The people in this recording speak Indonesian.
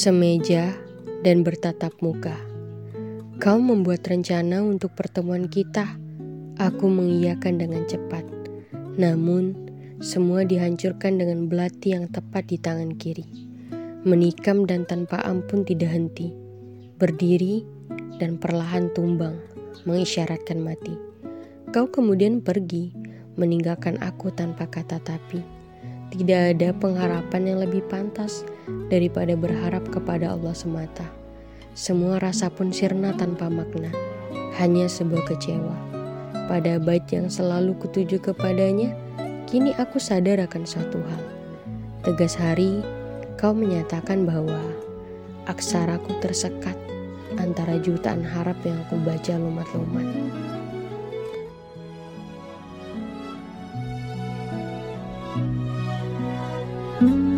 Semeja dan bertatap muka. Kau membuat rencana untuk pertemuan kita. Aku mengiyakan dengan cepat. Namun, semua dihancurkan dengan belati yang tepat di tangan kiri. Menikam dan tanpa ampun tidak henti. Berdiri dan perlahan tumbang, mengisyaratkan mati. Kau kemudian pergi, meninggalkan aku tanpa kata tapi. Tidak ada pengharapan yang lebih pantas daripada berharap kepada Allah semata. Semua rasa pun sirna tanpa makna, hanya sebuah kecewa. Pada bait yang selalu kutuju kepadanya, Kini aku sadar akan suatu hal. Tegas hari, kau menyatakan bahwa aksaraku tersekat antara jutaan harap yang aku baca lumat-lumat. thank -lumat. you